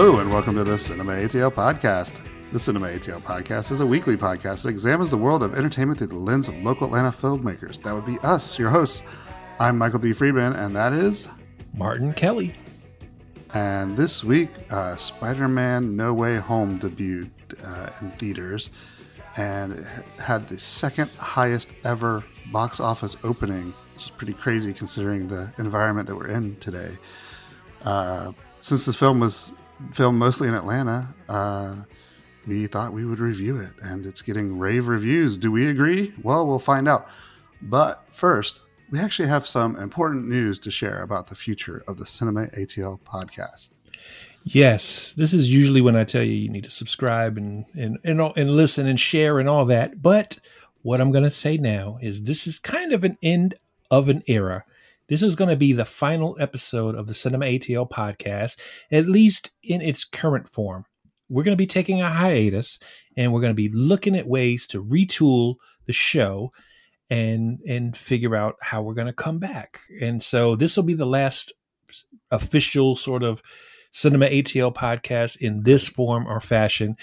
Hello, and welcome to the Cinema ATL podcast. The Cinema ATL podcast is a weekly podcast that examines the world of entertainment through the lens of local Atlanta filmmakers. That would be us, your hosts. I'm Michael D. Freeman, and that is Martin Kelly. And this week, uh, Spider Man No Way Home debuted uh, in theaters and had the second highest ever box office opening, which is pretty crazy considering the environment that we're in today. Uh, since this film was filmed mostly in Atlanta, uh, we thought we would review it, and it's getting rave reviews. Do we agree? Well, we'll find out. But first, we actually have some important news to share about the future of the Cinema ATL podcast. Yes, this is usually when I tell you you need to subscribe and and and, and listen and share and all that. But what I'm going to say now is this is kind of an end of an era. This is going to be the final episode of the Cinema ATL podcast, at least in its current form. We're going to be taking a hiatus and we're going to be looking at ways to retool the show and and figure out how we're going to come back. And so this will be the last official sort of Cinema ATL podcast in this form or fashion.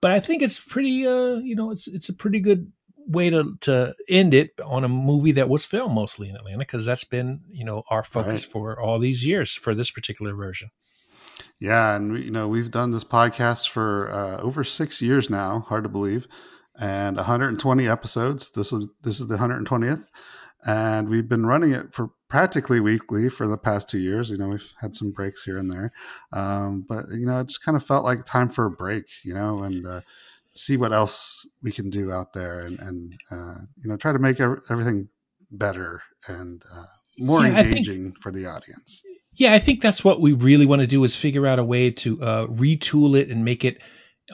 But I think it's pretty uh you know it's it's a pretty good way to to end it on a movie that was filmed mostly in Atlanta because that's been you know our focus right. for all these years for this particular version. Yeah, and we, you know we've done this podcast for uh, over six years now. Hard to believe, and 120 episodes. This is this is the 120th, and we've been running it for practically weekly for the past two years. You know, we've had some breaks here and there, um, but you know, it just kind of felt like time for a break. You know, and uh, see what else we can do out there and, and uh, you know try to make everything better and uh, more yeah, engaging think, for the audience. Yeah i think that's what we really want to do is figure out a way to uh, retool it and make it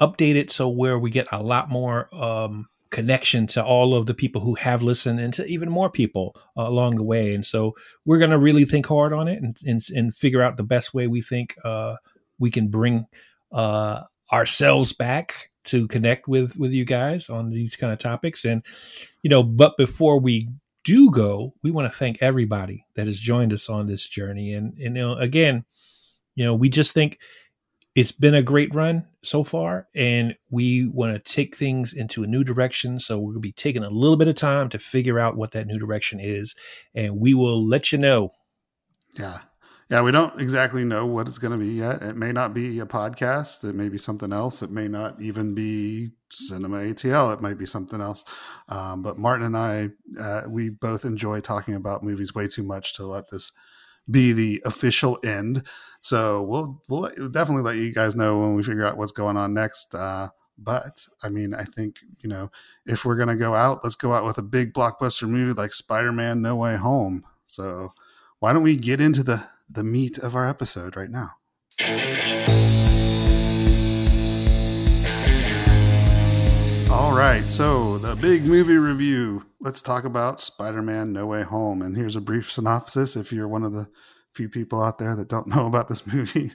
update it so where we get a lot more um, connection to all of the people who have listened and to even more people uh, along the way. And so we're going to really think hard on it and, and, and, figure out the best way we think uh, we can bring uh, ourselves back to connect with with you guys on these kind of topics. And you know but before we do go we want to thank everybody that has joined us on this journey. And, and you know again you know we just think it's been a great run so far and we want to take things into a new direction. So we're going to be taking a little bit of time to figure out what that new direction is and we will let you know. Yeah yeah, we don't exactly know what it's going to be yet. It may not be a podcast. It may be something else. It may not even be Cinema ATL. It might be something else. Um, but Martin and I, uh, we both enjoy talking about movies way too much to let this be the official end. So we'll we'll definitely let you guys know when we figure out what's going on next. Uh, but I mean, I think you know if we're gonna go out, let's go out with a big blockbuster movie like Spider Man No Way Home. So why don't we get into the the meat of our episode right now. All right, so the big movie review. Let's talk about Spider Man No Way Home. And here's a brief synopsis if you're one of the few people out there that don't know about this movie.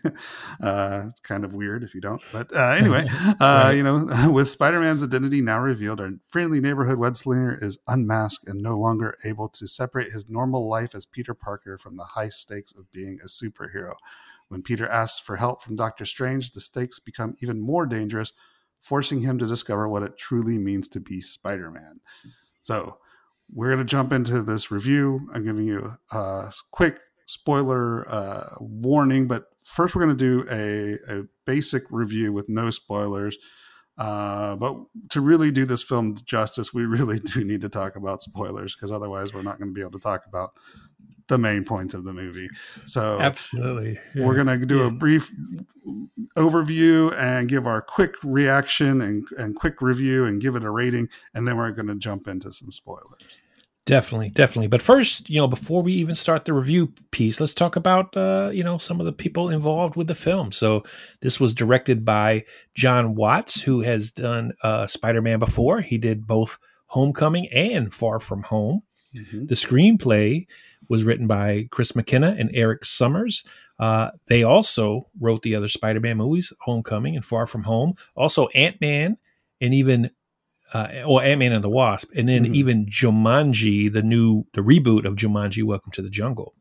uh, it's kind of weird if you don't. But uh, anyway, uh, you know, with Spider Man's identity now revealed, our friendly neighborhood web slinger is unmasked and no longer able to separate his normal life as Peter Parker from the high stakes of being a superhero. When Peter asks for help from Doctor Strange, the stakes become even more dangerous, forcing him to discover what it truly means to be Spider Man. So, we're going to jump into this review. I'm giving you a quick spoiler uh, warning, but first we're going to do a, a, basic review with no spoilers. Uh, but to really do this film justice, we really do need to talk about spoilers because otherwise we're not going to be able to talk about the main points of the movie. So absolutely, yeah. we're going to do yeah. a brief overview and give our quick reaction and, and quick review and give it a rating, and then we're going to jump into some spoilers. Definitely, definitely. But first, you know, before we even start the review piece, let's talk about uh, you know some of the people involved with the film. So this was directed by Jon Watts, who has done uh, Spider-Man before. He did both Homecoming and Far From Home. Mm-hmm. The screenplay was written by Chris McKenna and Erik Sommers. Uh, they also wrote the other Spider-Man movies, Homecoming and Far From Home. Also Ant-Man and even uh, or Ant Man and the Wasp, and then mm-hmm. even Jumanji, the new the reboot of Jumanji, Welcome to the Jungle.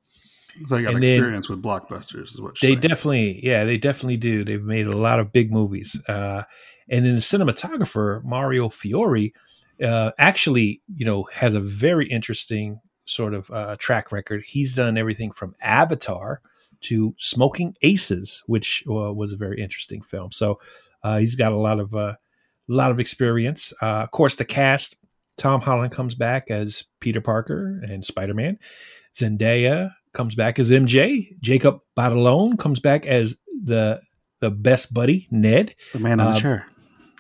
So they got And then- experience with blockbusters, is what They saying. definitely, yeah, they definitely do. They've made a lot of big movies. Uh, and then the cinematographer Mario Fiore uh, actually, you know, has a very interesting sort of uh, track record. He's done everything from Avatar to Smoking Aces, which uh, was a very interesting film. So uh, he's got a lot of a lot of experience. Uh, of course, the cast: Tom Holland comes back as Peter Parker and Spider Man. Zendaya comes back as MJ. Jacob Batalon comes back as the the best buddy Ned, the man in the uh, chair.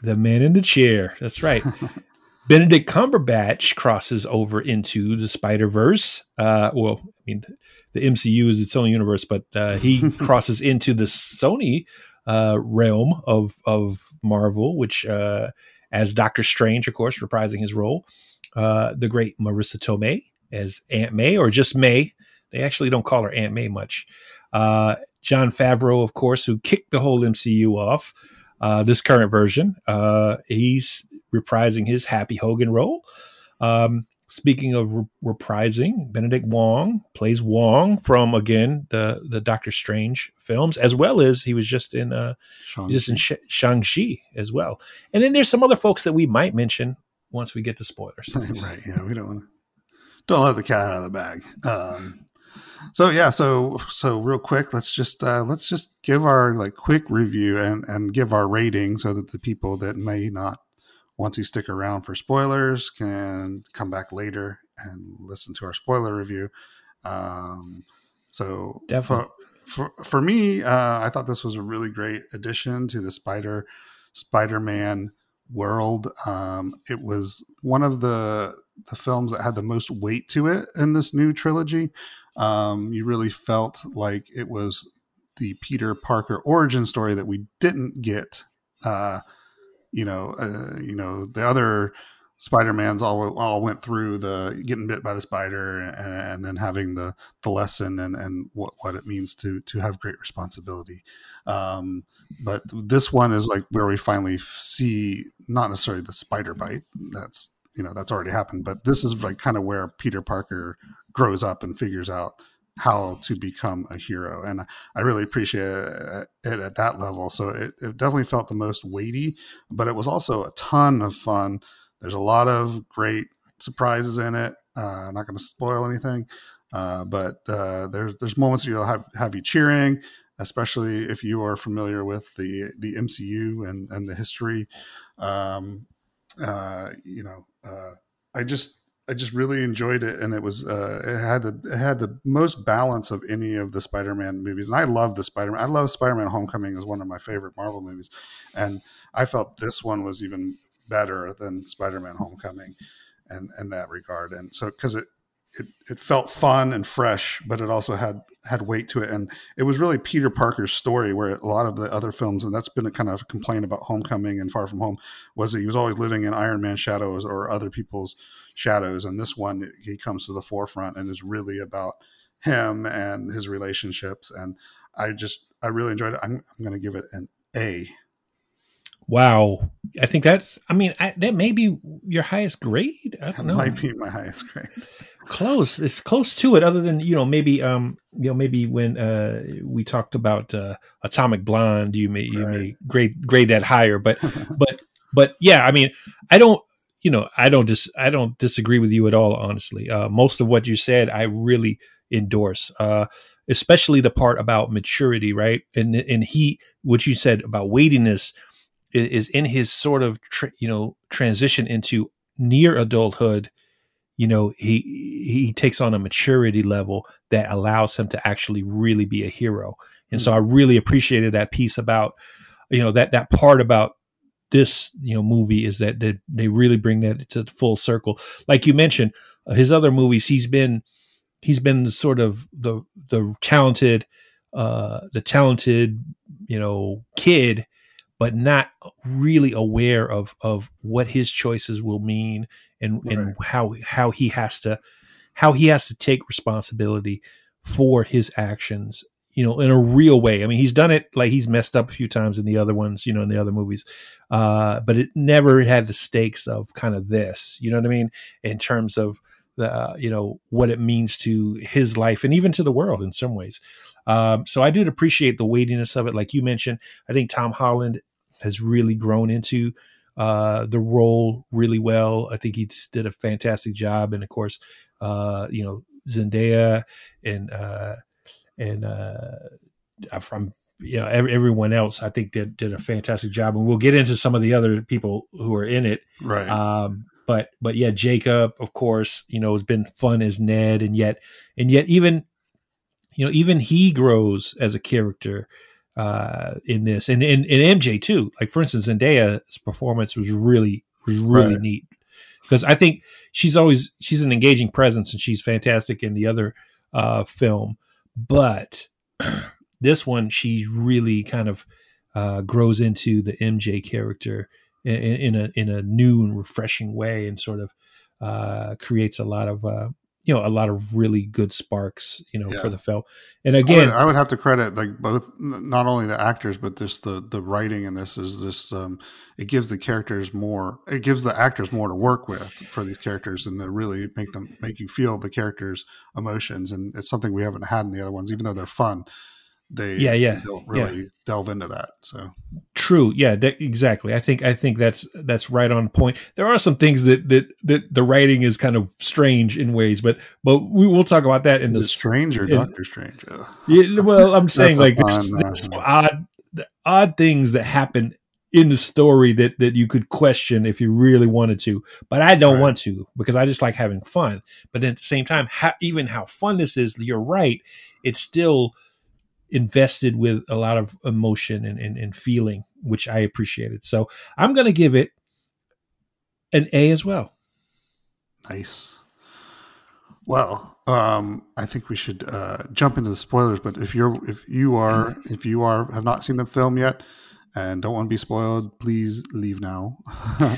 the man in the chair. That's right. Benedict Cumberbatch crosses over into the Spider Verse. Uh, well, I mean, the MCU is its own universe, but uh, he crosses into the Sony uh, realm of of Marvel, which uh, as Doctor Strange, of course, reprising his role. Uh, the great Marisa Tomei as Aunt May, or just May. They actually don't call her Aunt May much. Uh, Jon Favreau, of course, who kicked the whole MCU off. Uh, this current version, uh, he's reprising his Happy Hogan role. Um, speaking of re- reprising, Benedict Wong plays Wong from again the the Doctor Strange films, as well as he was just in uh, just in Sh- Shang Chi as well. And then there's some other folks that we might mention once we get to spoilers. right. Yeah, we don't want to don't let the cat out of the bag. Um, so yeah, so so real quick, let's just uh, let's just give our like quick review and and give our rating so that the people that may not want you stick around for spoilers can come back later and listen to our spoiler review. Um, so Definitely. for, for for me, uh, I thought this was a really great addition to the Spider Spider Man world. Um, it was one of the the films that had the most weight to it in this new trilogy. Um, you really felt like it was the Peter Parker origin story that we didn't get. Uh, you know, uh, you know the other Spider Mans all all went through the getting bit by the spider and, and then having the the lesson and and what what it means to to have great responsibility. Um, but this one is like where we finally see not necessarily the spider bite. That's you know that's already happened, but this is like kind of where Peter Parker grows up and figures out how to become a hero and i really appreciate it at that level so it, it definitely felt the most weighty but it was also a ton of fun. There's a lot of great surprises in it uh, i'm not going to spoil anything uh, but uh, there's there's moments you'll have have you cheering especially if you are familiar with the the mcu and and the history. Um, uh, you know uh, i just I just really enjoyed it, and it was uh, it had the it had the most balance of any of the Spider-Man movies, and I love the Spider-Man. I love Spider-Man: Homecoming is one of my favorite Marvel movies, and I felt this one was even better than Spider-Man: Homecoming, and in that regard. And so because it it it felt fun and fresh, but it also had had weight to it, and it was really Peter Parker's story. Where a lot of the other films, and that's been a kind of complaint about Homecoming and Far From Home, was that he was always living in Iron Man shadows or other people's shadows and this one he comes to the forefront and is really about him and his relationships and i just i really enjoyed it i'm, I'm going to give it an a Wow, I think that's. I mean, I, that may be your highest grade. I don't know. might be my highest grade close. It's close to it. Other than you know, maybe um, you know, maybe when uh we talked about uh, Atomic Blonde, you may you may grade grade that higher. But but but yeah, I mean, I don't. You know, I don't dis I don't disagree with you at all. Honestly, uh, most of what you said, I really endorse. Uh, especially the part about maturity, right? And and he, what you said about weightiness, i- is in his sort of tr- you know transition into near adulthood. You know, he he takes on a maturity level that allows him to actually really be a hero. And so I really appreciated that piece about you know that that part about this you know movie is that they, they really bring that to the full circle. Like you mentioned, his other movies, he's been he's been the sort of the the talented uh the talented you know kid but not really aware of of what his choices will mean and and how how he has to how he has to take responsibility for his actions you know in a real way i mean he's done it like he's messed up a few times in the other ones you know in the other movies uh but it never had the stakes of kind of this you know what i mean in terms of the uh, you know what it means to his life and even to the world in some ways. Um, so I did appreciate the weightiness of it, like you mentioned. I think Tom Holland has really grown into uh, the role really well. I think he did a fantastic job, and of course, uh, you know Zendaya and uh, and uh, from you know every, everyone else. I think did did a fantastic job, and we'll get into some of the other people who are in it. Right. Um, but but yeah, Jacob, of course, you know, has been fun as Ned, and yet and yet even you know even he grows as a character uh, in this, and, and and MJ too. Like for instance, Zendaya's performance was really was really right. neat because I think she's always she's an engaging presence and she's fantastic in the other uh, film, but this one she really kind of uh, grows into the MJ character in, in, a in a new and refreshing way, and sort of uh, creates a lot of uh, you know a lot of really good sparks you know yeah. for the film and again I would, I would, have to credit like both not only the actors but just the the writing in this is this um it gives the characters more it gives the actors more to work with for these characters and to really make them make you feel the characters emotions and it's something we haven't had in the other ones even though they're fun they yeah yeah don't really yeah. delve into that so true. Yeah exactly. I think i think that's that's right on point. There are some things that that that the writing is kind of strange in ways but but we will talk about that in the stranger or doctor strange? Yeah well i'm saying like there's, there's some odd odd things that happen in the story that that you could question if you really wanted to but i don't right. want to because i just like having fun. But then at the same time how, even how fun this is you're right it's still invested with a lot of emotion and, and, and feeling, which I appreciated. So I'm going to give it an A as well. Nice. Well, um, I think we should uh, jump into the spoilers. But if you're if you are if you are have not seen the film yet and don't want to be spoiled, please leave now. uh,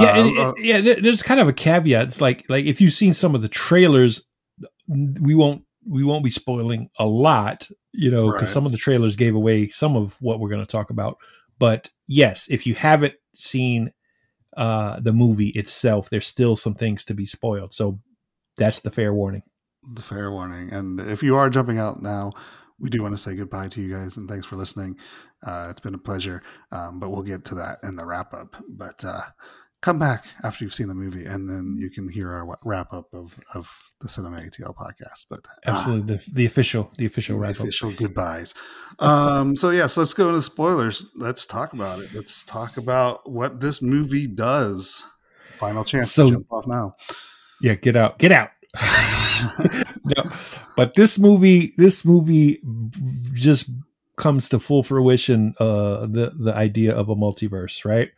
yeah, and, uh, yeah. There's kind of a caveat. It's like like if you've seen some of the trailers, we won't we won't be spoiling a lot, you know, because right. some of the trailers gave away some of what we're going to talk about. But yes, if you haven't seen uh, the movie itself, there's still some things to be spoiled. So that's the fair warning. The fair warning. And if you are jumping out now, we do want to say goodbye to you guys and thanks for listening. Uh, it's been a pleasure, um, but we'll get to that in the wrap up. But uh, come back after you've seen the movie, and then you can hear our wrap up of of the Cinema ATL podcast. But uh, absolutely, the, the official the official the official goodbyes. Um, so yes, let's go into spoilers. Let's talk about it. Let's talk about what this movie does. Final chance so, to jump off now. Yeah, get out, get out. no, but this movie, this movie just comes to full fruition. Uh, the the idea of a multiverse, right?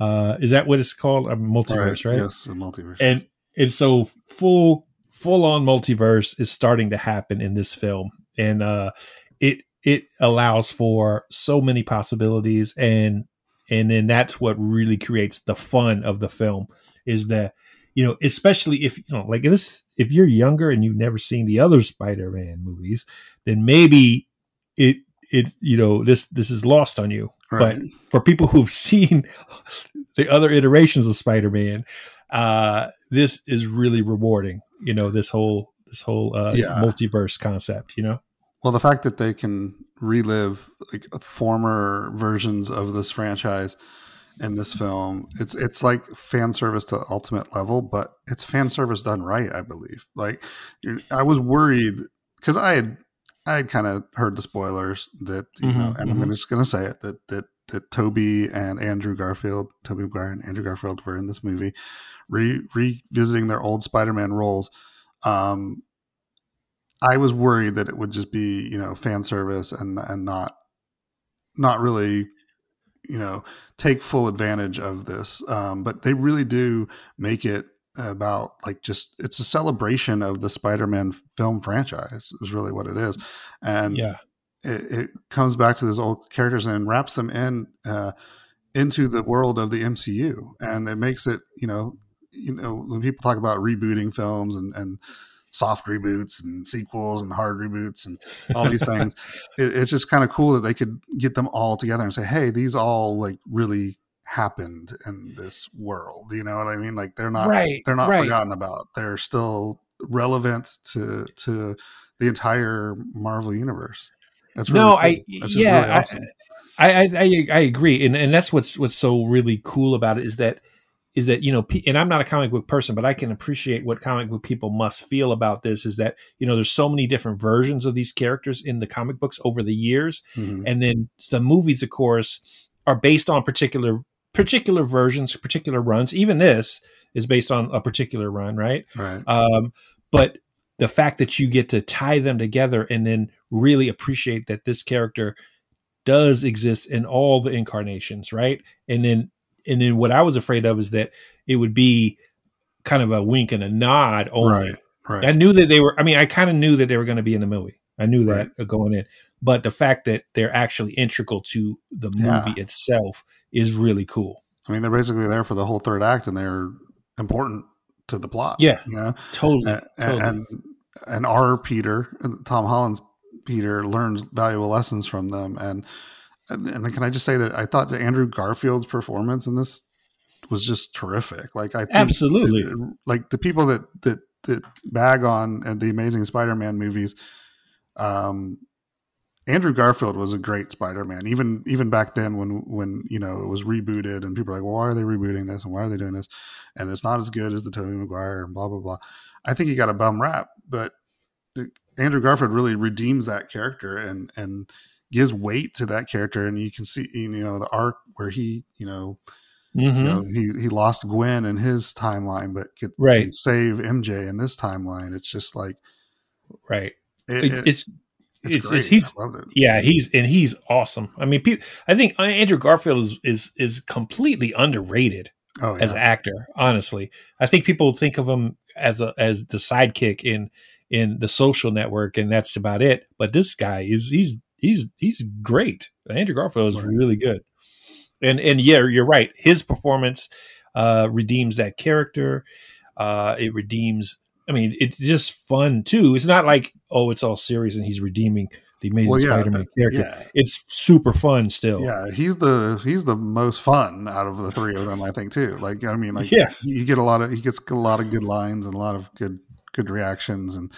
Uh, is that what it's called? A multiverse, right? right? Yes, a multiverse. And and so full full on multiverse is starting to happen in this film, and uh, it it allows for so many possibilities, and and then that's what really creates the fun of the film is that you know especially if you know like this if you're younger and you've never seen the other spider-man movies then maybe it it you know this this is lost on you right. but for people who've seen the other iterations of Spider-Man, uh, this is really rewarding. You know, this whole this whole uh, yeah. multiverse concept. You know, well, the fact that they can relive like former versions of this franchise in this film, it's it's like fan service to ultimate level, but it's fan service done right. I believe. Like, I was worried because I had I had kind of heard the spoilers that you mm-hmm, know, and mm-hmm. I'm just going to say it that that that Tobey and Andrew Garfield, Tobey Maguire and Andrew Garfield were in this movie, re- revisiting their old Spider-Man roles. Um, I was worried that it would just be, you know, fan service and and not not really, you know, take full advantage of this. Um, but they really do make it about like just it's a celebration of the Spider-Man film franchise is really what it is. And yeah it, it, comes back to those old characters and wraps them in uh, into the world of the MCU, and it makes it you know you know when people talk about rebooting films and and soft reboots and sequels and hard reboots and all these things, it, it's just kind of cool that they could get them all together and say, hey, these all like really happened in this world. You know what I mean? Like they're not Right, they're not right. forgotten about. They're still relevant to to the entire Marvel universe. That's really no, cool. I That's yeah, really I- awesome. I, I I I agree, and and that's what's what's so really cool about it is that is that you know, and I'm not a comic book person, but I can appreciate what comic book people must feel about this. Is that you know, there's so many different versions of these characters in the comic books over the years, Mhm. and then the movies, of course, are based on particular particular versions, particular runs. Even this is based on a particular run, right? Right. Um, but the fact that you get to tie them together and then really appreciate that this character does exist in all the incarnations, right? And then and then what I was afraid of is that it would be kind of a wink and a nod only. Right. Right. I knew that they were I mean, I kind of knew that they were going to be in the movie. I knew that uh, going in. But the fact that they're actually integral to the movie Yeah. itself is really cool. I mean, they're basically there for the whole third act, and they're important to the plot. Yeah. You know, Totally. and totally. and, and our Peter, Tom Holland's Peter, learns valuable lessons from them. And, and can I just say that I thought that Andrew Garfield's performance in this was just terrific. Like I think Absolutely. like the people that that that bag on the Amazing Spider-Man movies. Um, Andrew Garfield was a great Spider-Man, even even back then when when you know it was rebooted and people are like, well, why are they rebooting this and why are they doing this? And it's not as good as the Tobey Maguire and blah blah blah. I think he got a bum rap, but Andrew Garfield really redeems that character and and gives weight to that character, and you can see you know the arc where he you know Mhm. you know, he he lost Gwen in his timeline, but could, Right. save MJ in this timeline. It's just like Right. It- it- it's it's, it's, great. he's I loved it. yeah he's and he's awesome. I mean, people, I think Andrew Garfield is is is completely underrated Oh as an actor. Honestly, I think people think of him as a as the sidekick in in the Social Network, and that's about it. But this guy is he's he's he's great. Andrew Garfield is Right. really good, and and yeah, you're right. His performance uh, redeems that character. Uh, it redeems. I mean, it's just fun too. It's not like oh, it's all serious and he's redeeming the Amazing Well, yeah, Spider-Man uh, character. yeah, It's super fun still. yeah. He's the he's the most fun out of the three of them, I think too. Like I mean, like Yeah. you get a lot of he gets a lot of good lines and a lot of good good reactions, and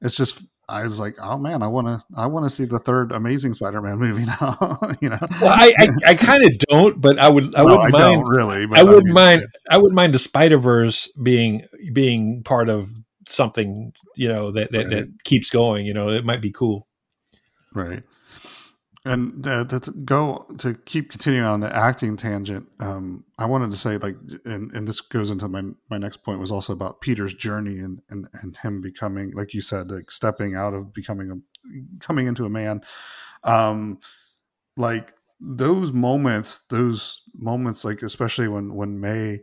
it's just. I was like, oh man, I want to, I want to see the third Amazing Spider-Man movie now. you know, Well, I I, I kind of don't, but I would I Well, wouldn't I mind. don't really. But I wouldn't mean, mind. I wouldn't mind the Spider Verse being being part of something you know that that, that keeps going. You know, it might be cool. Right. And uh, to to go to keep continuing on the acting tangent, um, I wanted to say like, and, and this goes into my my next point was also about Peter's journey and and and him becoming, like you said, like stepping out of becoming a coming into a man. Um, like those moments, those moments, like especially when when May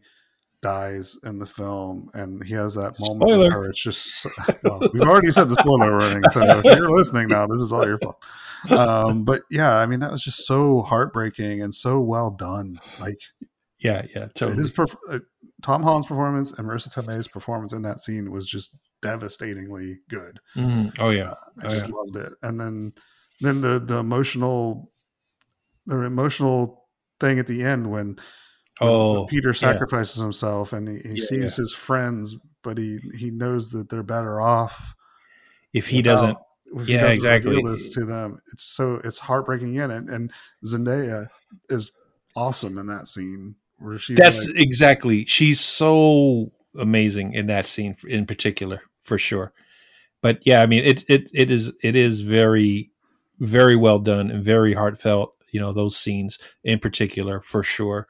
dies in the film and he has that moment Spoiler. her, it's just well, we've already said the spoiler warning, so if you're listening now, this is all your fault um, but yeah, I mean that was just so heartbreaking and so well done. Like Yeah, yeah, totally. his perf- uh, Tom Holland's performance and Marisa Tomei's performance in that scene was just devastatingly good. Mhm. Oh yeah, I Oh, just yeah. loved it. And then then the the emotional the emotional thing at the end when Oh, Peter yeah. sacrifices himself and he, he Yeah, sees his friends, but he he knows that they're better off if he without- doesn't, if he Yeah, doesn't exactly. reveal this to them. It's so it's heartbreaking in it, and Zendaya is awesome in that scene where she's that's like, exactly. She's so amazing in that scene in particular, for sure. But yeah, I mean, it it it is it is very very well done and very heartfelt. You know, those scenes in particular, for sure.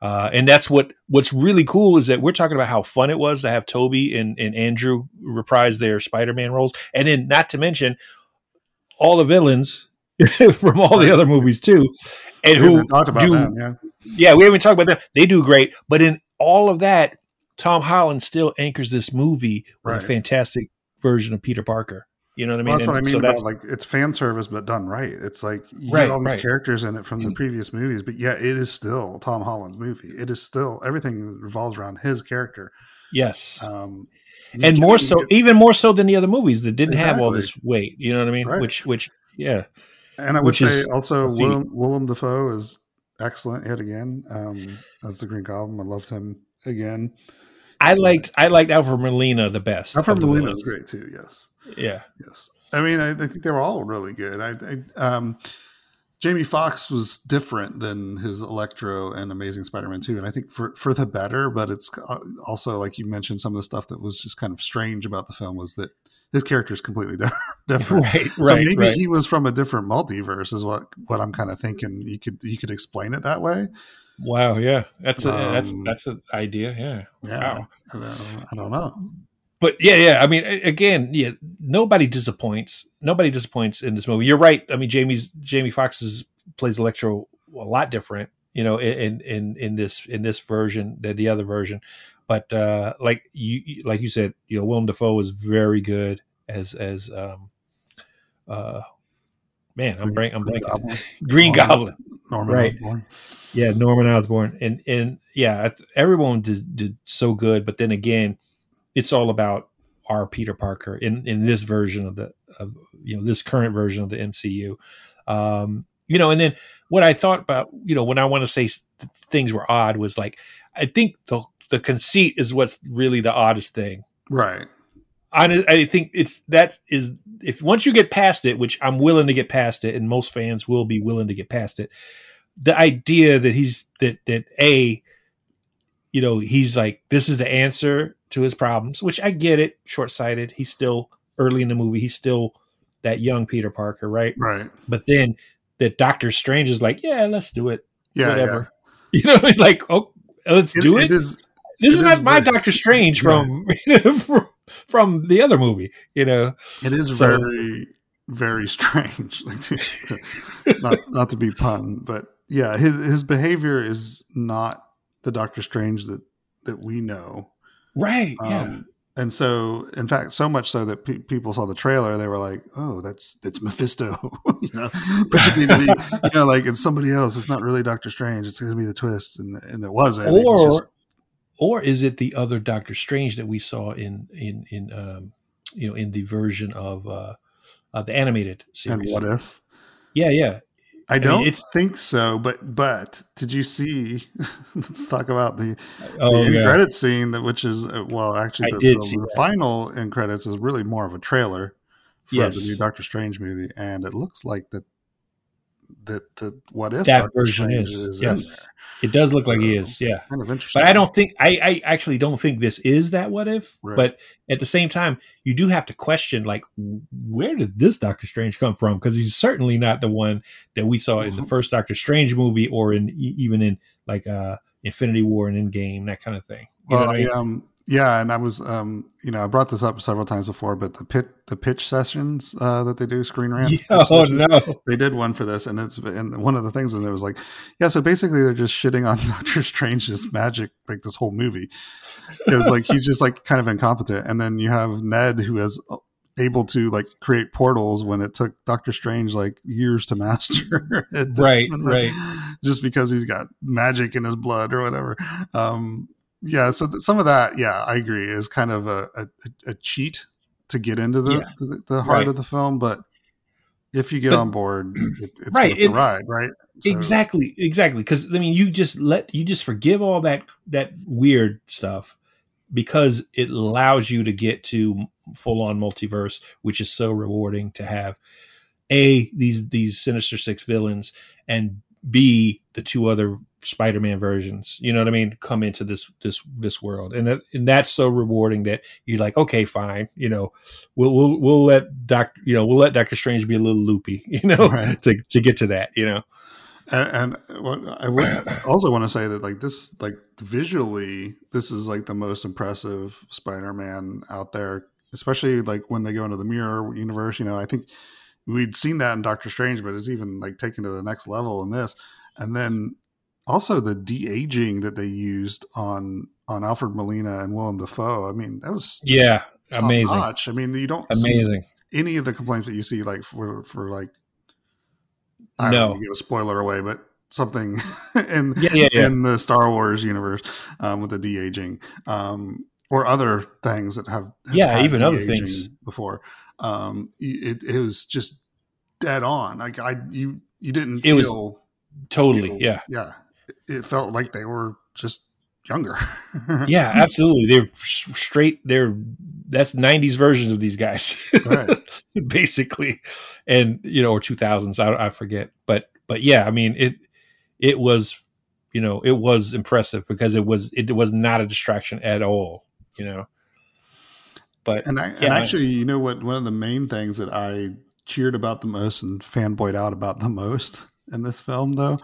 Uh, and that's what what's really cool is that we're talking about how fun it was to have Tobey and, and Andrew reprise their Spider-Man roles, and then not to mention all the villains from all the other movies too, and we who talked about do them, yeah. yeah, we haven't talked about them. They do great, but in all of that, Tom Holland still anchors this movie with Right. a fantastic version of Peter Parker. You know what I mean? Well, that's what I mean so about like it's fan service, but done right. It's like you Right, get all these right. characters in it from the previous movies, but yeah, it is still Tom Holland's movie. It is still everything revolves around his character. yes, Um, and more so, get- even more so than the other movies that didn't have all this weight. You know what I mean? Right. Which, which, yeah, and I would which say also. Willem, Willem Dafoe is excellent yet again. Um, as the Green Goblin, I loved him again. I liked I liked Alfred Molina the best. Alfred Molina was great too. Yes. Yeah. Yes. I mean, I, I think they were all really good. I, I um, Jamie Foxx was different than his Electro and Amazing Spider-Man 2, and I think for for the better. But it's uh, also like you mentioned, some of the stuff that was just kind of strange about the film was that his character is completely different. Right, so right. maybe right. he was from a different multiverse, is what what I'm kind of thinking. You could you could explain it that way. Wow, yeah, that's a that's Um, that's an idea. Yeah, Yeah, Wow. I, don't, I don't know. but yeah, yeah. I mean, again, yeah. Nobody disappoints. Nobody disappoints in this movie. You're right. I mean, Jamie's Jamie Foxx's plays Electro a lot different. You know, in in in this in this version than the other version. But uh, like you like you said, you know, Willem Dafoe was very good as as um uh man. I'm blank. I'm Green. Goblin, Green Norman- Goblin. Norman Right. Osborn. Yeah, Norman Osborn, and and yeah, everyone did, did so good. But then again, it's all about our Peter Parker in in this version of the of you know this current version of the MCU. Um, you know, and then what I thought about you know when I want to say things were odd was like I think the the conceit is what's really the oddest thing. Right. I, I think it's that is if once you get past it, which I'm willing to get past it, and most fans will be willing to get past it. The idea that he's that that a, you know, he's like this is the answer to his problems, which I get it. Short sighted. He's still early in the movie. He's still that young Peter Parker, right? Right. But then that Doctor Strange is like, yeah, let's do it. Yeah. Whatever. You know, he's like, oh, let's Yeah. do it. It is. this is not is my Doctor Strange Yeah. from from from the other movie. You know. It is So- very, very strange. Like to, to, not not to be pun, but yeah, his his behavior is not the Doctor Strange that that we know. Right. Yeah. Um, and so, in fact, so much so that pe- people saw the trailer, they were like, "Oh, that's that's Mephisto," you know, be, you know, like it's somebody else. It's not really Doctor Strange. It's going to be the twist, and and it wasn't. It or was just- or is it the other Doctor Strange that we saw in in in um you know in the version of uh, uh the animated and series? what if? Yeah. Yeah. I don't think so, but but did you see? let's talk about the Oh the end yeah. credit scene that which is uh, well actually the, the, the final end credits is really more of a trailer for Yes. the new Doctor Strange movie, and it looks like that that the what if That version is, in yes. It does look like he is. Yeah. Kind of interesting, But I don't think I, I actually don't think this is that what if. Right. But at the same time, you do have to question like where did this Doctor Strange come from? Because he's certainly not the one that we saw in the Mhm. first Doctor Strange movie or in even in like uh Infinity War and Endgame, that kind of thing. You Well, I mean? I, um, yeah, and I was, um, you know, I brought this up several times before, but the pit, the pitch sessions uh, that they do, screen rants. Yeah, oh sessions, no. they did one for this, and it's and one of the things in it was like, yeah, so basically they're just shitting on Doctor Strange's magic, like this whole movie, because like he's just like kind of incompetent, and then you have Ned who is able to like create portals when it took Doctor Strange like years to master, it. Right, right. just because he's got magic in his blood or whatever. Um, yeah, so th- some of that, yeah, I agree, is kind of a, a, a cheat to get into the Yeah. the, the heart Right. of the film, but if you get But- on board, it, it's Right, worth the it- ride, right? So- exactly, exactly. Because I mean, you just let you just forgive all that that weird stuff because it allows you to get to full on multiverse, which is so rewarding to have. A these these Sinister Six villains and B the two other Spider-Man versions. You know what I mean? Come into this this this world, and that, and that's so rewarding that you're like, okay, fine. You know, we'll we'll we'll let Doctor you know we'll let Doctor Strange be a little loopy. You know, Right. to to get to that. You know. and, and what I would also want to say that like this, like visually, this is like the most impressive Spider-Man out there, especially like when they go into the mirror universe. You know, I think we'd seen that in Doctor Strange, but it's even like taken to the next level in this. And then also the de aging that they used on on Alfred Molina and Willem Dafoe. I mean, that was Yeah, amazing, notch. I mean, you don't see amazing. any of the complaints that you see like for for like I No. don't want to give a spoiler away, but something in Yeah, yeah, yeah. in the Star Wars universe um, with the de aging um, or other things that have, have Yeah, had even other things. before. Um, it, it was just dead on. Like I you you didn't It was- feel totally, you know, yeah, yeah. It felt like they were just younger. yeah, absolutely. They're straight. They're that's '90s versions of these guys, right. basically, and you know, or 2000s. I, I forget, but but yeah, I mean it. It was, you know, it was impressive because it was it was not a distraction at all. You know, but and I, yeah, and actually, you know what? One of the main things that I cheered about the most and fanboyed out about the most in this film, though,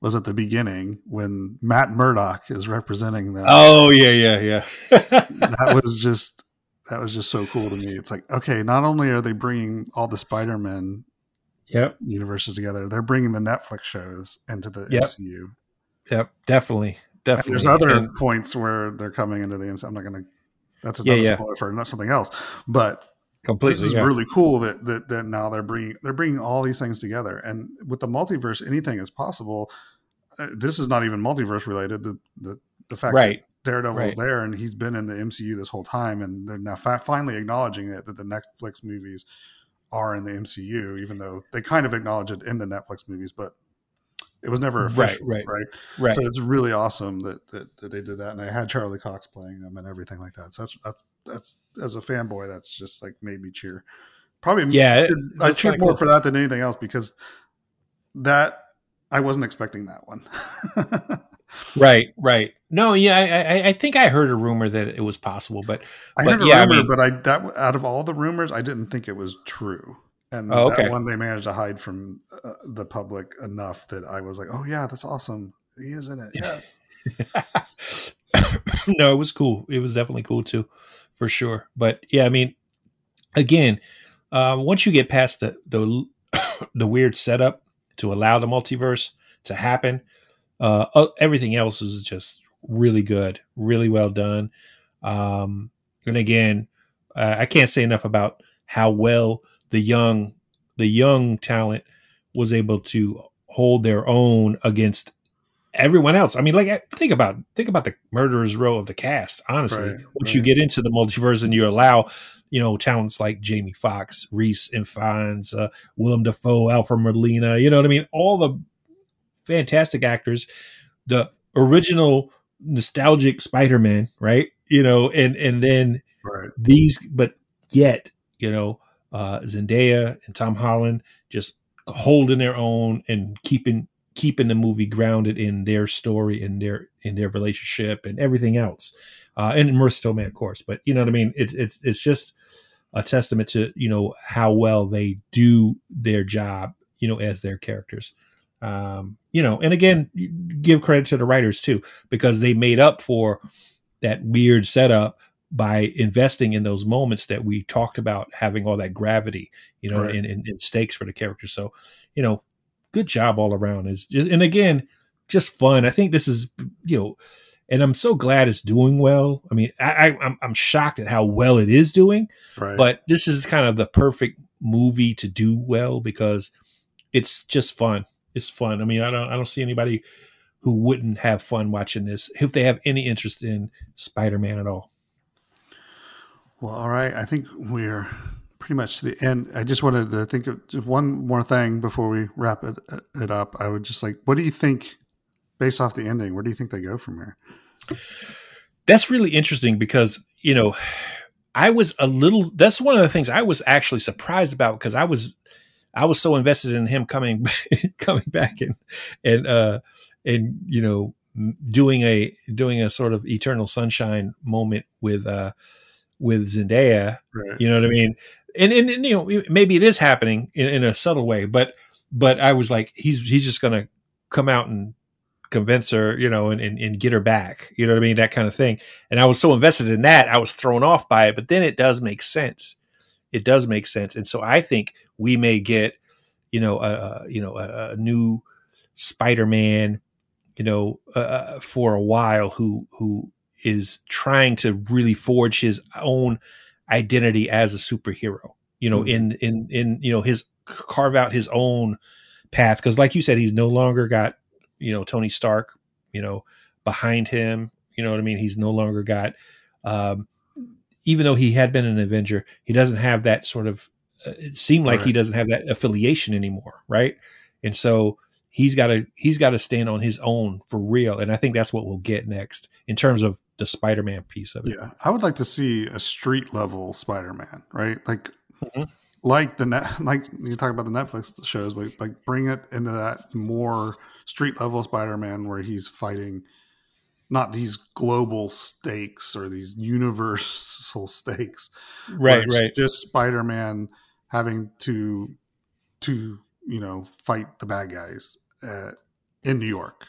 was at the beginning when Matt Murdock is representing them. Oh yeah, yeah, yeah. that was just that was just so cool to me. It's like okay, not only are they bringing all the Spider-Man yep. universes together, they're bringing the Netflix shows into the Yep. MCU. Yep, definitely, And definitely. there's other And- points where they're coming into the MCU. I'm not going to. That's Yeah, another yeah. spoiler for not something else, but completely. this is yeah. really cool that, that that now they're bringing they're bringing all these things together and with the multiverse anything is possible uh, this is not even multiverse related the the, the fact right. that daredevil's right. there and he's been in the mcu this whole time and they're now fi- finally acknowledging it that the netflix movies are in the mcu even though they kind of acknowledge it in the netflix movies but it was never Right, official right. right, Right. so it's really awesome that, that that they did that and they had charlie cox playing them and everything like that so that's that's that's as a fanboy that's just like made me cheer probably yeah, it- I cheered more cool. for that than anything else because that I wasn't expecting that one. Right, right. No, yeah, I, I, I think I heard a rumor that it was possible, but I But heard a yeah, I rumor, mean- but I that out of all the rumors, I didn't think it was true. And Oh, okay. that one they managed to hide from uh, the public enough that I was like, "Oh yeah, that's awesome. He is in it." Yes. no, it was cool. It was definitely cool too, for sure. But yeah, I mean, again, uh, once you get past the the the weird setup to allow the multiverse to happen, uh, everything else is just really good, really well done. Um, and again, uh, I can't say enough about how well the young the young talent was able to hold their own against everyone else. I mean, like think about think about the murderers row of the cast. Honestly, Right, once you get into the multiverse and you allow, you know, talents like Jamie Foxx, Reese and Fiennes, uh, Willem Dafoe, Alfred Molina. You know what I mean? All the fantastic actors, the original nostalgic Spider-Man, right? You know, and and then Right. these, but yet, you know, uh, Zendaya and Tom Holland just holding their own and keeping keeping the movie grounded in their story and their in their relationship and everything else. Uh, and Marisa Tomei, of course, but you know what I mean. It's it's it's just a testament to you know how well they do their job, you know, as their characters. Um, you know, and again, give credit to the writers too because they made up for that weird setup by investing in those moments that we talked about having all that gravity, you know, Right. and, and, and stakes for the characters. So, you know, good job all around. Is just and again, just fun. I think this is you know, and I'm so glad it's doing well. I mean, I, I I'm I'm shocked at how well it is doing, Right. but this is kind of the perfect movie to do well because it's just fun. It's fun. I mean, I don't I don't see anybody who wouldn't have fun watching this if they have any interest in Spider-Man at all. Well, all right. I think we're pretty much to the end. I just wanted to think of just one more thing before we wrap it it up. I would just like, what do you think, based off the ending? Where do you think they go from here? That's really interesting because, you know, I was a little that's one of the things I was actually surprised about because I was I was so invested in him coming coming back and and uh and you know doing a doing a sort of eternal sunshine moment with uh with Zendaya Right. you know what I mean? And, and, and, you know, maybe it is happening in, in a subtle way, but but I was like, he's he's just gonna come out and convince her, you know, and, and, and get her back. You know what I mean? That kind of thing. And I was so invested in that, I was thrown off by it. But then it does make sense. It does make sense. And so I think we may get, you know, a, you know a, a new Spider-Man, you know, uh, for a while who who is trying to really forge his own identity as a superhero you know Mhm. in in in you know his carve out his own path. Because like you said he's no longer got you know tony stark you know behind him. You know what i mean? He's no longer got um even though he had been an avenger he doesn't have that sort of uh, it seemed like he doesn't have that affiliation anymore right? And so he's got to he's got to stand on his own for real, and I think that's what we'll get next in terms of the Spider-Man piece of it. Yeah, I would like to see a street level Spider-Man, right? Like, mm-hmm. like the net, like you talk about the Netflix shows, but like bring it into that more street level Spider-Man where he's fighting not these global stakes or these universal stakes, right? Right. Just Spider-Man having to to you know fight the bad guys uh, in New York,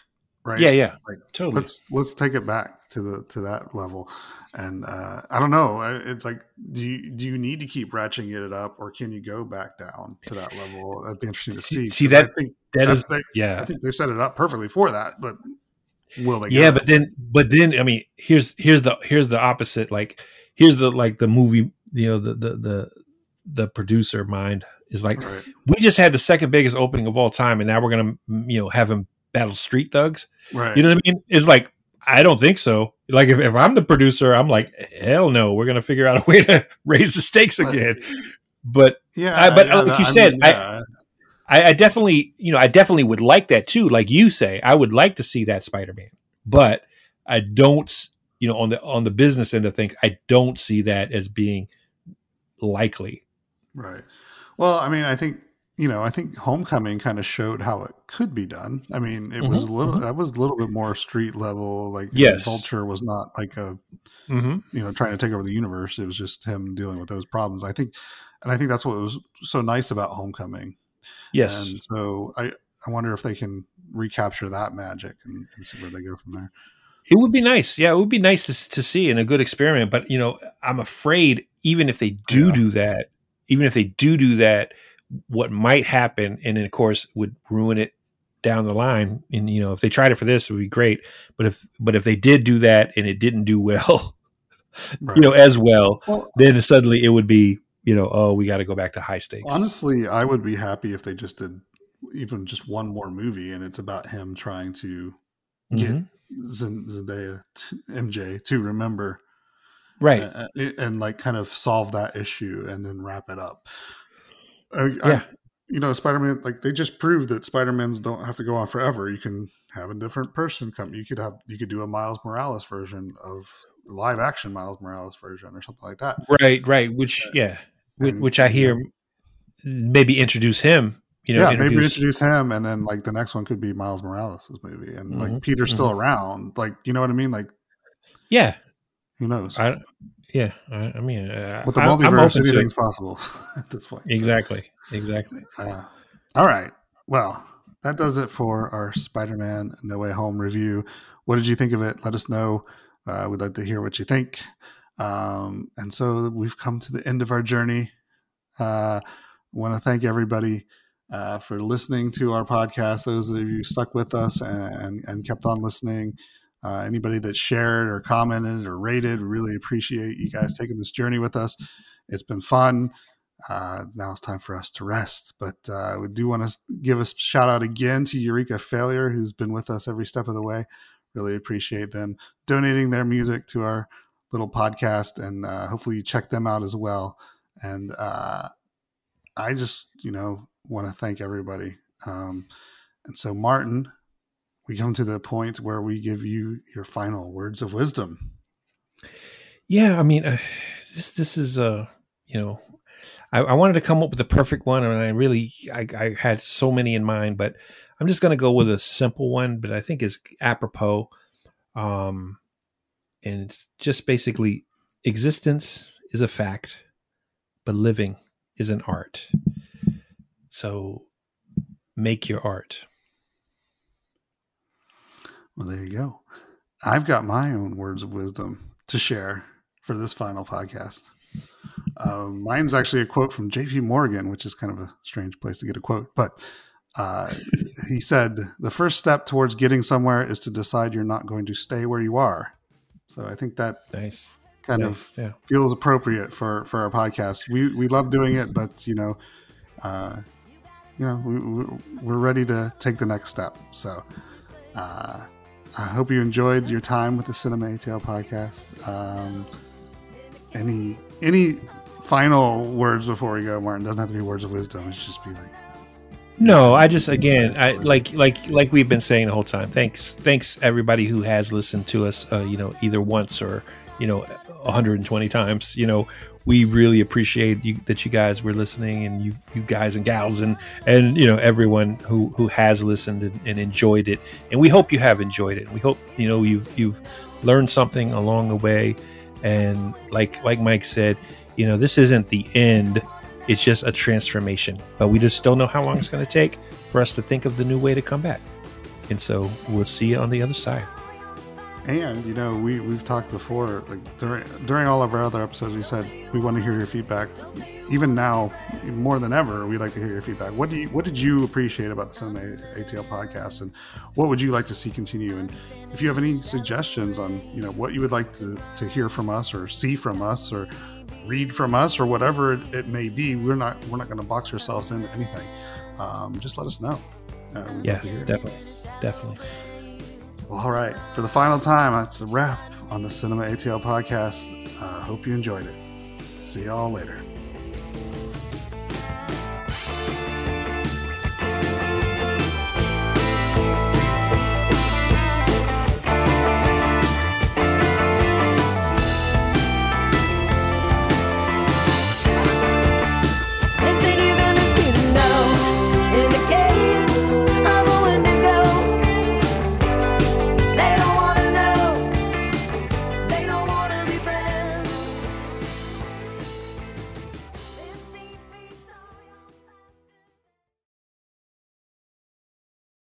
right? Yeah, yeah, like, totally. Let's let's take it back to the to that level, and uh, I don't know. It's like, do you do you need to keep ratcheting it up, or can you go back down to that level? That'd be interesting to see. See that? I think that is, they, yeah. I think they set it up perfectly for that, but will they? Yeah, but then, but then, I mean, here's here's the here's the opposite. Like, here's the like the movie, you know, the the the the producer mind is like, right. we just had the second biggest opening of all time, and now we're gonna, you know, have him battle street thugs. Right. You know what I mean? It's like I don't think so. Like if, if I'm the producer, I'm like, hell no, we're gonna figure out a way to raise the stakes again. But yeah, I, but yeah, like you I said, mean, yeah. I, I definitely, you know, I definitely would like that too. Like you say, I would like to see that Spider-Man, but I don't, you know, on the on the business end of things, I don't see that as being likely. Right. Well, I mean, I think you know, I think Homecoming kind of showed how it could be done. I mean, it mm-hmm, was a little mm-hmm. that was a little bit more street level. Like, yes, Vulture was not like a mm-hmm. you know trying to take over the universe. It was just him dealing with those problems. I think, and I think that's what was so nice about Homecoming. Yes, and so I I wonder if they can recapture that magic and, and see where they go from there. It would be nice. Yeah, it would be nice to, to see and a good experiment. But, you know, I'm afraid even if they do yeah. do that, even if they do do that, what might happen, and then of course would ruin it down the line. And you know, if they tried it for this, it would be great. But if but if they did do that and it didn't do well, right. you know, as well, well, then suddenly it would be you know, oh, we got to go back to high stakes. Honestly, I would be happy if they just did even just one more movie, and it's about him trying to get mm-hmm. Zendaya, MJ, to remember right uh, and like kind of solve that issue and then wrap it up I, yeah. I, you know, Spider Man, like they just proved that Spider Mans don't have to go on forever. You can have a different person come. You could have, you could do a Miles Morales version of live action Miles Morales version or something like that. Right, right. Which, yeah, and, which I hear maybe introduce him. You know, yeah, introduce... maybe introduce him, and then like the next one could be Miles Morales' movie, and mm-hmm, like Peter's mm-hmm. still around. Like, you know what I mean? Like, yeah, who knows? I, yeah, I, I mean, uh, with the multiverse, anything's possible at this point. Exactly, so. exactly. Uh, all right. Well, that does it for our Spider-Man No Way Home review. What did you think of it? Let us know. Uh, we'd like to hear what you think. Um, and so we've come to the end of our journey. Uh, want to thank everybody uh, for listening to our podcast. Those of you stuck with us and, and kept on listening. Uh, anybody that shared or commented or rated, really appreciate you guys taking this journey with us. It's been fun. Uh, now it's time for us to rest. But uh, we do want to give a shout out again to Eureka Failure, who's been with us every step of the way. Really appreciate them donating their music to our little podcast, and uh, hopefully you check them out as well. And uh, I just, you know, want to thank everybody. Um, and so, Martin, we come to the point where we give you your final words of wisdom. Yeah, I mean, uh, this this is uh, you know, I, I, wanted to come up with the perfect one, and I really I, I had so many in mind, but I'm just going to go with a simple one, but I think is apropos. Um, and it's just basically existence is a fact, but living is an art. So make your art. Well, there you go. I've got my own words of wisdom to share for this final podcast. Um, mine's actually a quote from J.P. Morgan, which is kind of a strange place to get a quote, but uh, he said, "The first step towards getting somewhere is to decide you're not going to stay where you are." So I think that nice. kind of yeah. feels appropriate for for our podcast. We we love doing it, but you know, uh, you know, we, we're ready to take the next step. So. Uh, I hope you enjoyed your time with the Cinema ATL podcast. Um, any any final words before we go, Martin? Doesn't have to be words of wisdom. It should just be like No, I just again, I like like like we've been saying the whole time. Thanks, thanks everybody who has listened to us. Uh, you know, either once or you know, 120 times. You know, we really appreciate you, that you guys were listening, and you you guys and gals, and and you know everyone who who has listened and, and enjoyed it. And we hope you have enjoyed it. We hope you know you've you've learned something along the way. And like like Mike said, you know, this isn't the end it's just a transformation, but we just don't know how long it's going to take for us to think of the new way to come back. And so we'll see you on the other side. And you know, we we've talked before, like during during all of our other episodes, we said we want to hear your feedback. Even now, more than ever, we like to hear your feedback. What do you what did you appreciate about the Cinema ATL podcast, and what would you like to see continue? And if you have any suggestions on you know what you would like to, to hear from us or see from us or read from us or whatever it, it may be. We're not we're not going to box ourselves into anything. Um, just let us know. Uh, yeah, definitely, definitely. All right. For the final time, that's a wrap on the Cinema ATL podcast. Uh, hope you enjoyed it. See y'all later.